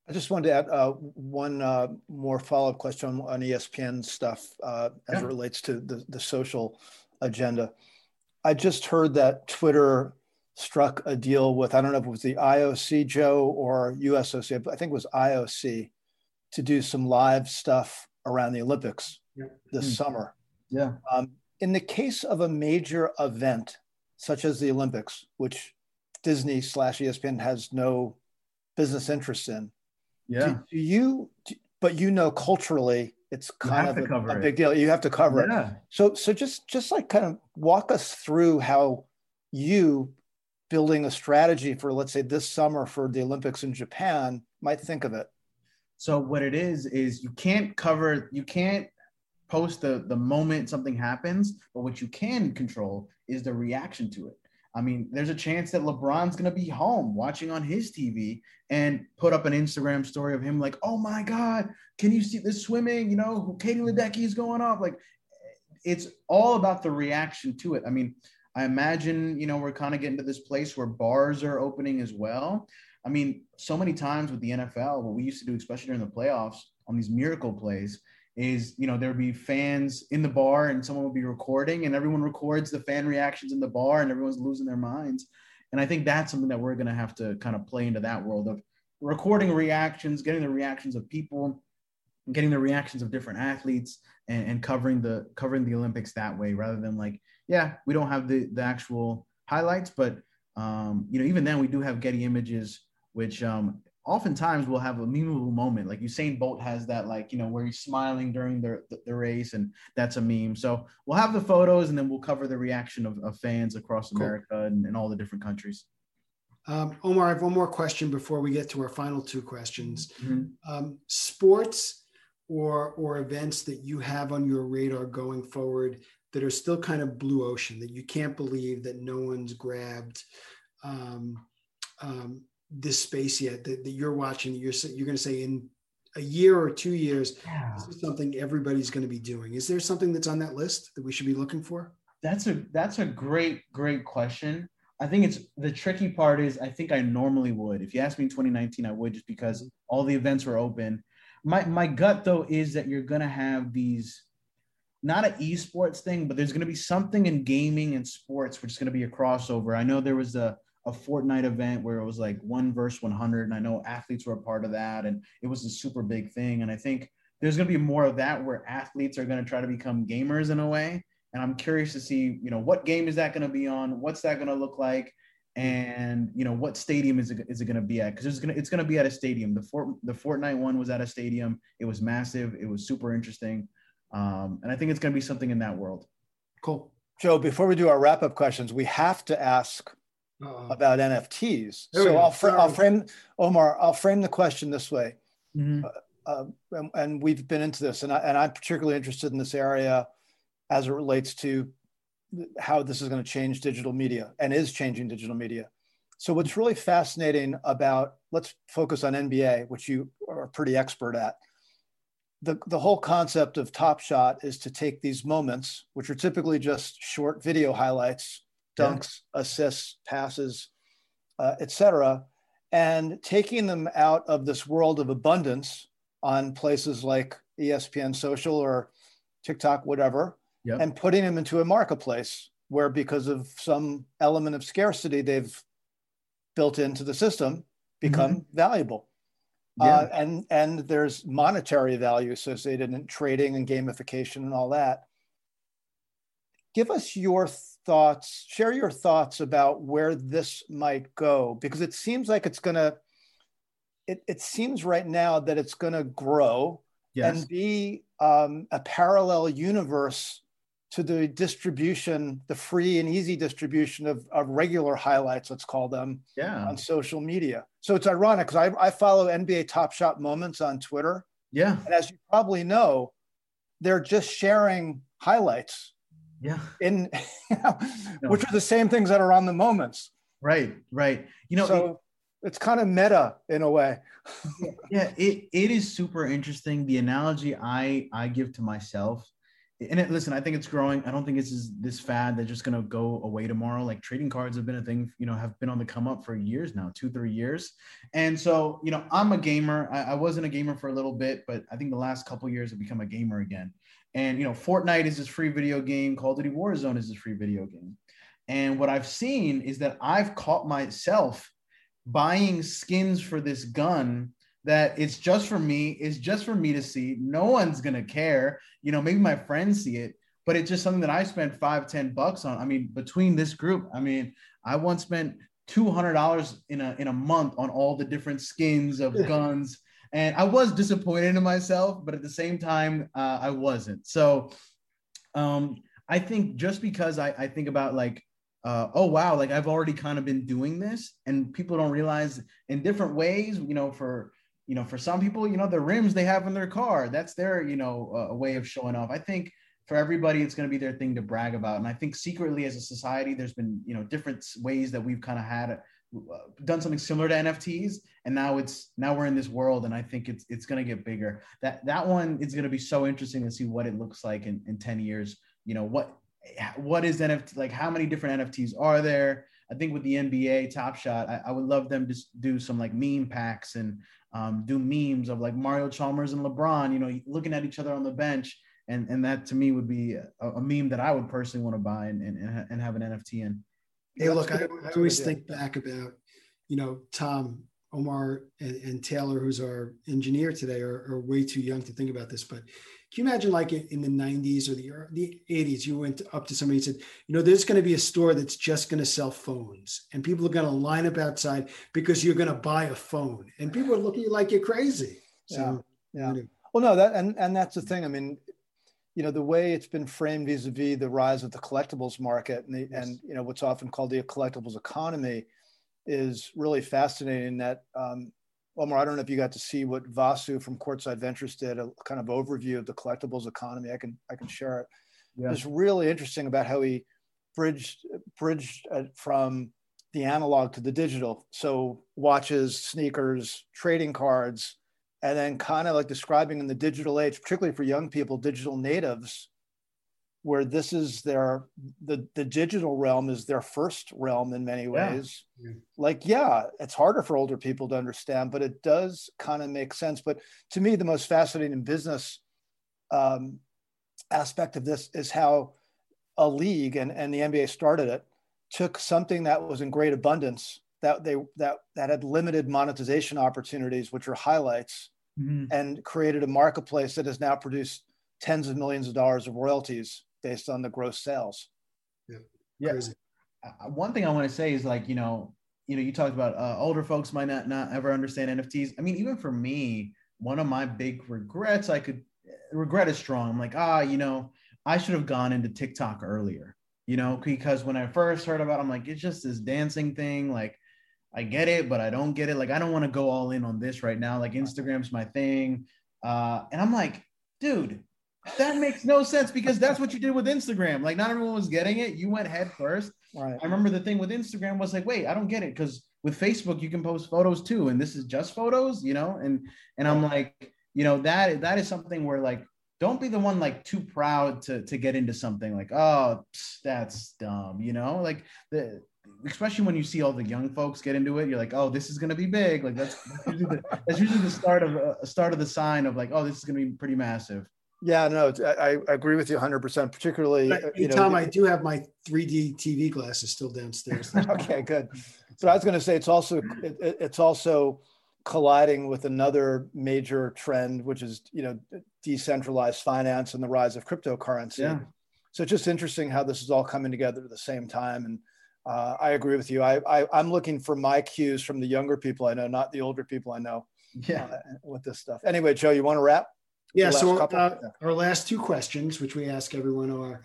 I just wanted to add uh, one uh, more follow-up question on, on ESPN stuff uh, as yeah. it relates to the, the social agenda. I just heard that Twitter struck a deal with, I don't know if it was the IOC, Joe, or USOC, but I think it was IOC to do some live stuff around the Olympics yeah. this mm. summer. Yeah. Um, in the case of a major event such as the Olympics, which Disney slash ESPN has no business interest in, yeah. Do, do you, do, but you know, culturally, it's kind of a, a, big deal. You have to cover yeah. it. So, so just, just like kind of walk us through how you building a strategy for, let's say, this summer for the Olympics in Japan might think of it? So what it is is you can't cover, you can't post the the moment something happens, but what you can control is the reaction to it. I mean, there's a chance that LeBron's going to be home watching on his TV and put up an Instagram story of him like, "Oh my God, can you see this swimming? You know, Katie Ledecky is going off." Like, it's all about the reaction to it. I mean, I imagine you know we're kind of getting to this place where bars are opening as well. I mean, so many times with the NFL, what we used to do, especially during the playoffs, on these miracle plays, is you know there would be fans in the bar and someone would be recording and everyone records the fan reactions in the bar and everyone's losing their minds and i think that's something that we're going to have to kind of play into that world of recording reactions getting the reactions of people getting the reactions of different athletes and, and covering the covering the olympics that way rather than like yeah we don't have the the actual highlights but um, you know even then we do have getty images which um, oftentimes we'll have a memeable moment. Like Usain Bolt has that, like, you know, where he's smiling during the, the, the, race, and that's a meme. So we'll have the photos and then we'll cover the reaction of, of fans across America cool. and, and, all the different countries. Um, Omar, I have one more question before we get to our final two questions. Mm-hmm. Um, sports or, or events that you have on your radar going forward that are still kind of blue ocean that you can't believe that no one's grabbed. Um, um this space yet that, that you're watching you're you're going to say in a year or two years yeah. this is something everybody's going to be doing is there something that's on that list that we should be looking for that's a that's a great great question i think it's the tricky part is i think i normally would if you asked me in 2019 i would just because mm-hmm. all the events were open my my gut though is that you're going to have these not an esports thing but there's going to be something in gaming and sports which is going to be a crossover i know there was a a Fortnite event where it was like one verse 100. And I know athletes were a part of that. And it was a super big thing. And I think there's going to be more of that where athletes are going to try to become gamers in a way. And I'm curious to see, you know, what game is that going to be on? What's that going to look like? And you know what stadium is it, is it going to be at? Because it's going to it's going to be at a stadium. The Fort the Fortnite one was at a stadium. It was massive. It was super interesting, um, and I think it's going to be something in that world. Cool, Joe. Before we do our wrap up questions, we have to ask uh, about NFTs. So I'll, fr- I'll, frame Omar. I'll frame the question this way, mm-hmm. uh, uh, and, and, we've been into this, and, I, and I'm particularly interested in this area as it relates to how this is going to change digital media and is changing digital media. So what's really fascinating about let's focus on NBA, which you are pretty expert at. The, the whole concept of Top Shot is to take these moments, which are typically just short video highlights dunks, yeah. assists, passes, uh, etc., and taking them out of this world of abundance on places like ESPN Social or TikTok, whatever, yep. and putting them into a marketplace where, because of some element of scarcity they've built into the system, become mm-hmm. valuable. Yeah. Uh, and and there's monetary value associated in trading and gamification and all that. Give us your thoughts, share your thoughts about where this might go, because it seems like it's going to, it, it seems right now that it's going to grow yes. and be um, a parallel universe to the distribution, the free and easy distribution of, of regular highlights, let's call them, yeah. on social media. So it's ironic because I, I follow NBA Top Shot Moments on Twitter. Yeah. And as you probably know, they're just sharing highlights yeah. In you know, no. which are the same things that are on the moments. Right, right. You know, so it, it's kind of meta in a way. yeah, it, it is super interesting. The analogy I I give to myself, and it, listen, I think it's growing. I don't think it's this, this fad that's just gonna go away tomorrow. Like trading cards have been a thing, you know, have been on the come up for years now, two, three years. And so, you know, I'm a gamer. I, I wasn't a gamer for a little bit, but I think the last couple years I've become a gamer again. And you know, Fortnite is this free video game. Call of Duty Warzone is this free video game. And what I've seen is that I've caught myself buying skins for this gun that it's just for me. It's just for me to see. No one's gonna care. You know, maybe my friends see it, but it's just something that I spent five, ten bucks on. I mean, between this group, I mean, I once spent two hundred dollars in a in a month on all the different skins of guns and I was disappointed in myself, but at the same time, uh, I wasn't. So um, I think just because I, I think about like, uh, oh wow, like I've already kind of been doing this, and people don't realize in different ways. You know, for you know, for some people, you know, the rims they have in their car, that's their you know uh, way of showing off. I think for everybody, it's going to be their thing to brag about. And I think secretly, as a society, there's been you know different ways that we've kind of had uh, done something similar to NFTs, and now it's now we're in this world, and I think it's it's going to get bigger. That that one is going to be so interesting to see what it looks like in in ten years. You know what what is NFT like? How many different NFTs are there? I think with the NBA Top Shot, I, I would love them to do some like meme packs and um, do memes of like Mario Chalmers and LeBron, you know, looking at each other on the bench and and that to me would be a, a meme that I would personally want to buy and, and, and have an NFT in. Hey, look, I, I always think back about, you know, Tom, Omar, and, and Taylor, who's our engineer today, are, are, way too young to think about this. But can you imagine, like in the 90s or the, the 80s, you went up to somebody and said, you know, there's going to be a store that's just going to sell phones, and people are going to line up outside because you're going to buy a phone, and people are looking at you like you're crazy. So, yeah. yeah. Well, no, that and and that's the thing. I mean, you know the way it's been framed vis-a-vis the rise of the collectibles market and, the, yes. and you know what's often called the collectibles economy is really fascinating that um, Omar, I don't know if you got to see what Vasu from Courtside Ventures did, a kind of overview of the collectibles economy. I can I can share it. Yeah. It's really interesting about how he bridged bridged from the analog to the digital. So watches, sneakers, trading cards, and then kind of like describing in the digital age, particularly for young people, digital natives, where this is their the the digital realm is their first realm in many ways. Yeah. Like, yeah, it's harder for older people to understand, but it does kind of make sense. But to me, the most fascinating business um, aspect of this is how a league and, and the NBA started it, took something that was in great abundance that they that that had limited monetization opportunities, which are highlights, mm-hmm. and created a marketplace that has now produced tens of millions of dollars of royalties based on the gross sales. Yeah. Yeah. Crazy. Uh, one thing I want to say is like, you know, you know, you talked about uh, older folks might not not ever understand NFTs. I mean, even for me, one of my big regrets, I could regret is strong. I'm like, ah, you know, I should have gone into TikTok earlier, you know, because when I first heard about, it, I'm like, it's just this dancing thing. Like, I get it, but I don't get it. Like, I don't want to go all in on this right now. Like, Instagram's my thing. Uh, and I'm like, dude, that makes no sense because that's what you did with Instagram. Like, not everyone was getting it. You went head first. Right. I remember the thing with Instagram was like, wait, I don't get it because with Facebook you can post photos too, and this is just photos, you know. And and I'm like, you know, that that is something where like, don't be the one like too proud to to get into something like, oh, that's dumb, you know, like the especially when you see all the young folks get into it, you're like, oh, this is going to be big. Like that's, that's, usually, the, that's usually the start of a uh, start of the sign of like, oh, this is going to be pretty massive. Yeah, no, I, I agree with you 100. percent Particularly, but, uh, you know, Tom, I do have my 3D TV glasses still downstairs. [LAUGHS] okay, good. So I was going to say it's also it, it's also colliding with another major trend, which is you know decentralized finance and the rise of cryptocurrency. Yeah. So it's just interesting how this is all coming together at the same time and uh, I agree with you. I, I am looking for my cues from the younger people I know, not the older people I know. Yeah, uh, with this stuff. Anyway, Joe, you want to wrap? Yeah. So uh, our last two questions, which we ask everyone, are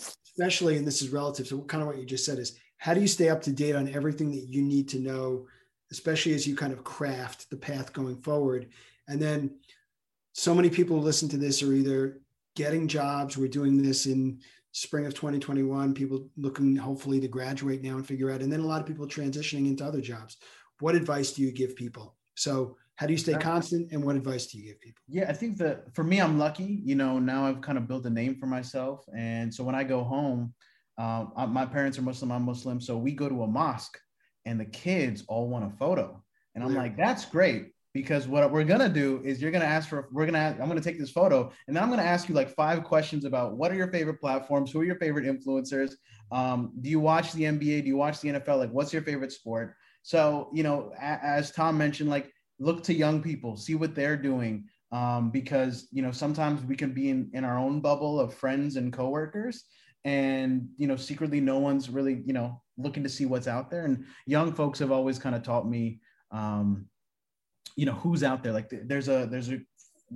especially, and this is relative to kind of what you just said, is how do you stay up to date on everything that you need to know, especially as you kind of craft the path going forward? And then, so many people who listen to this are either getting jobs. We're doing this in spring of 2021, people looking hopefully to graduate now and figure out, and then a lot of people transitioning into other jobs. What advice do you give people? So, how do you stay constant and what advice do you give people? Yeah, I think that for me, I'm lucky. You know, now I've kind of built a name for myself. And so when I go home, um, my parents are Muslim, I'm Muslim. So we go to a mosque and the kids all want a photo. And I'm yeah. like, that's great because what we're gonna do is you're gonna ask for we're gonna I'm gonna take this photo and then I'm gonna ask you like five questions about what are your favorite platforms, who are your favorite influencers, um, do you watch the NBA, do you watch the NFL, like what's your favorite sport? So you know, a- as Tom mentioned, like look to young people, see what they're doing, um, because you know sometimes we can be in in our own bubble of friends and coworkers, and you know secretly no one's really you know looking to see what's out there. And young folks have always kind of taught me. Um, you know who's out there like there's a there's a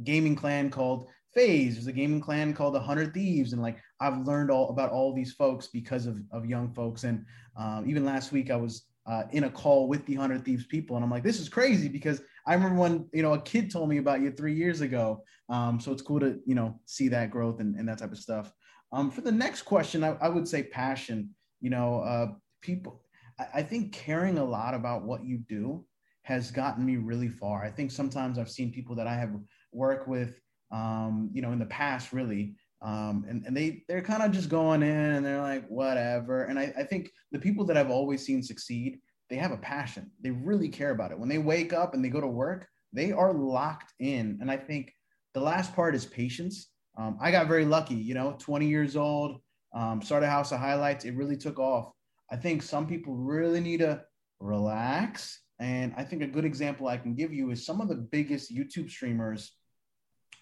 gaming clan called FaZe there's a gaming clan called the hundred thieves and like i've learned all about all these folks because of, of young folks and um, even last week i was uh, in a call with the hundred thieves people and i'm like this is crazy because I remember when you know a kid told me about you three years ago. Um, so it's cool to you know see that growth and, and that type of stuff. Um, for the next question, I, I would say passion. You know, uh, people. I, I think caring a lot about what you do has gotten me really far. I think sometimes I've seen people that I have worked with, um, you know, in the past, really, um, and, and they they're kind of just going in and they're like whatever. And I, I think the people that I've always seen succeed, they have a passion. They really care about it. When they wake up and they go to work, they are locked in. And I think the last part is patience. Um, I got very lucky, you know, 20 years old, um, started House of Highlights. It really took off. I think some people really need to relax. And I think a good example I can give you is some of the biggest YouTube streamers.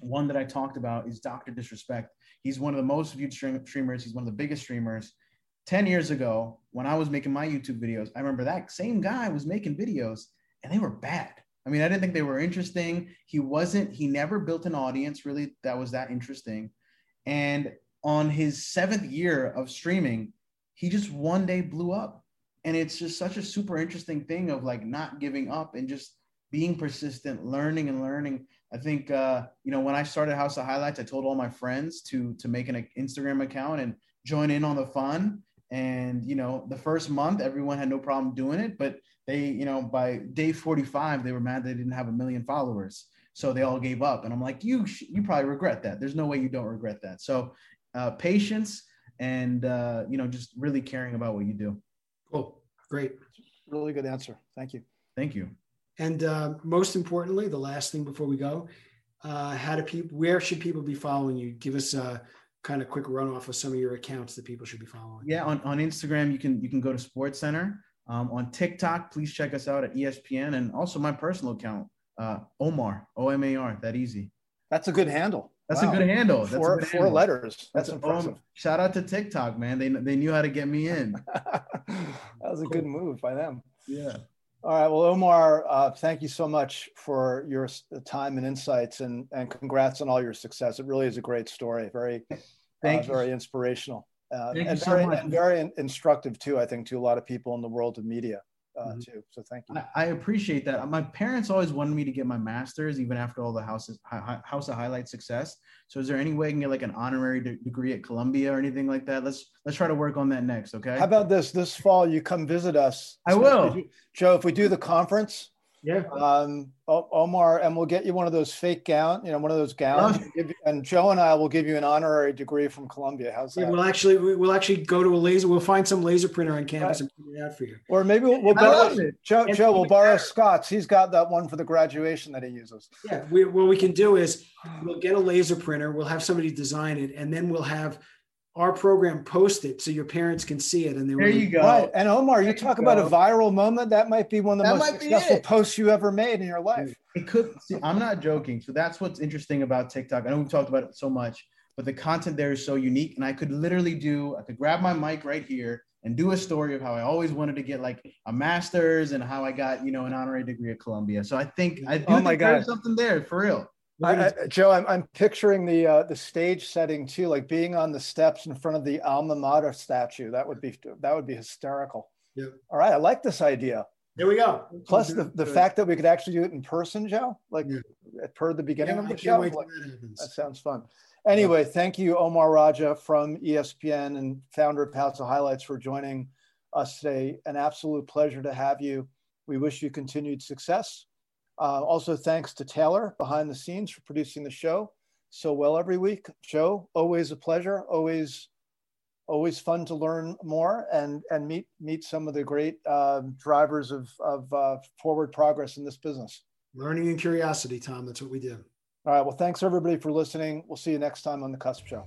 One that I talked about is Dr. Disrespect. He's one of the most viewed streamers. He's one of the biggest streamers. 10 years ago, when I was making my YouTube videos, I remember that same guy was making videos and they were bad. I mean, I didn't think they were interesting. He wasn't, he never built an audience really that was that interesting. And on his seventh year of streaming, he just one day blew up. And it's just such a super interesting thing of like not giving up and just being persistent, learning and learning. I think uh, you know when I started House of Highlights, I told all my friends to to make an Instagram account and join in on the fun. And you know, the first month, everyone had no problem doing it, but they, you know, by day 45, they were mad they didn't have a million followers, so they all gave up. And I'm like, you you probably regret that. There's no way you don't regret that. So, uh, patience and uh, you know, just really caring about what you do. Cool, great, really good answer. Thank you. Thank you. And uh, most importantly, the last thing before we go, uh, how do people? Where should people be following you? Give us a kind of quick run off of some of your accounts that people should be following. Yeah, on, on Instagram you can you can go to Sports Center. Um, on TikTok, please check us out at ESPN and also my personal account, uh, Omar O M A R. That easy. That's a good handle. That's wow. a good handle. That's four, good four handle. letters. That's, That's impressive. Um, shout out to TikTok, man. They they knew how to get me in. [LAUGHS] that was a cool. good move by them. Yeah. All right. Well, Omar, uh, thank you so much for your time and insights, and and congrats on all your success. It really is a great story. Very, thank uh, very inspirational. Uh, thank and you very, so much. And very instructive too. I think to a lot of people in the world of media uh, mm-hmm. too. So thank you. I, I, appreciate that. My parents always wanted me to get my master's, even after all the houses House of Highlight success. So is there any way I can get like an honorary de- degree at Columbia or anything like that? Let's let's try to work on that next. Okay. How about this? This fall, you come visit us. I will, Joe. If we do the conference, yeah. Um, Omar, and we'll get you one of those fake gown, you know, one of those gowns, and Joe and I will give you an honorary degree from Columbia. How's that? Yeah, we'll actually we'll actually go to a laser. We'll find some laser printer on campus right. and print it out for you. Or maybe we'll, we'll borrow Joe. Joe, we'll borrow Scott's. He's got that one for the graduation that he uses. Yeah. We, what we can do is we'll get a laser printer. We'll have somebody design it, and then we'll have our program posted so your parents can see it and they there you go. Right. and omar you talk about a viral moment that might be one of the that most successful posts you ever made in your life. it could see, i'm not joking. So that's what's interesting about tiktok. I know we've talked about it so much but the content there is so unique and i could literally do i could grab my mic right here and do a story of how i always wanted to get like a master's and how i got you know an honorary degree at columbia. So i think i do oh my think God. there's something there for real I, I, Joe, I'm, I'm picturing the uh, the stage setting too, like being on the steps in front of the alma mater statue. That would be that would be hysterical. Yeah. All right, I like this idea. There we go. Plus the, the fact that we could actually do it in person, Joe, like yeah. per the beginning yeah, of the show. Like, that, that, sounds fun. Anyway, yeah. thank you, Omar Raja from ESPN and founder of House of Highlights for joining us today. An absolute pleasure to have you. We wish you continued success. Uh, also, thanks to Taylor behind the scenes for producing the show so well every week. Joe, always a pleasure. Always, always fun to learn more and and meet meet some of the great uh, drivers of of uh, forward progress in this business. Learning and curiosity, Tom. That's what we do. All right. Well, thanks everybody for listening. We'll see you next time on the Cusp Show.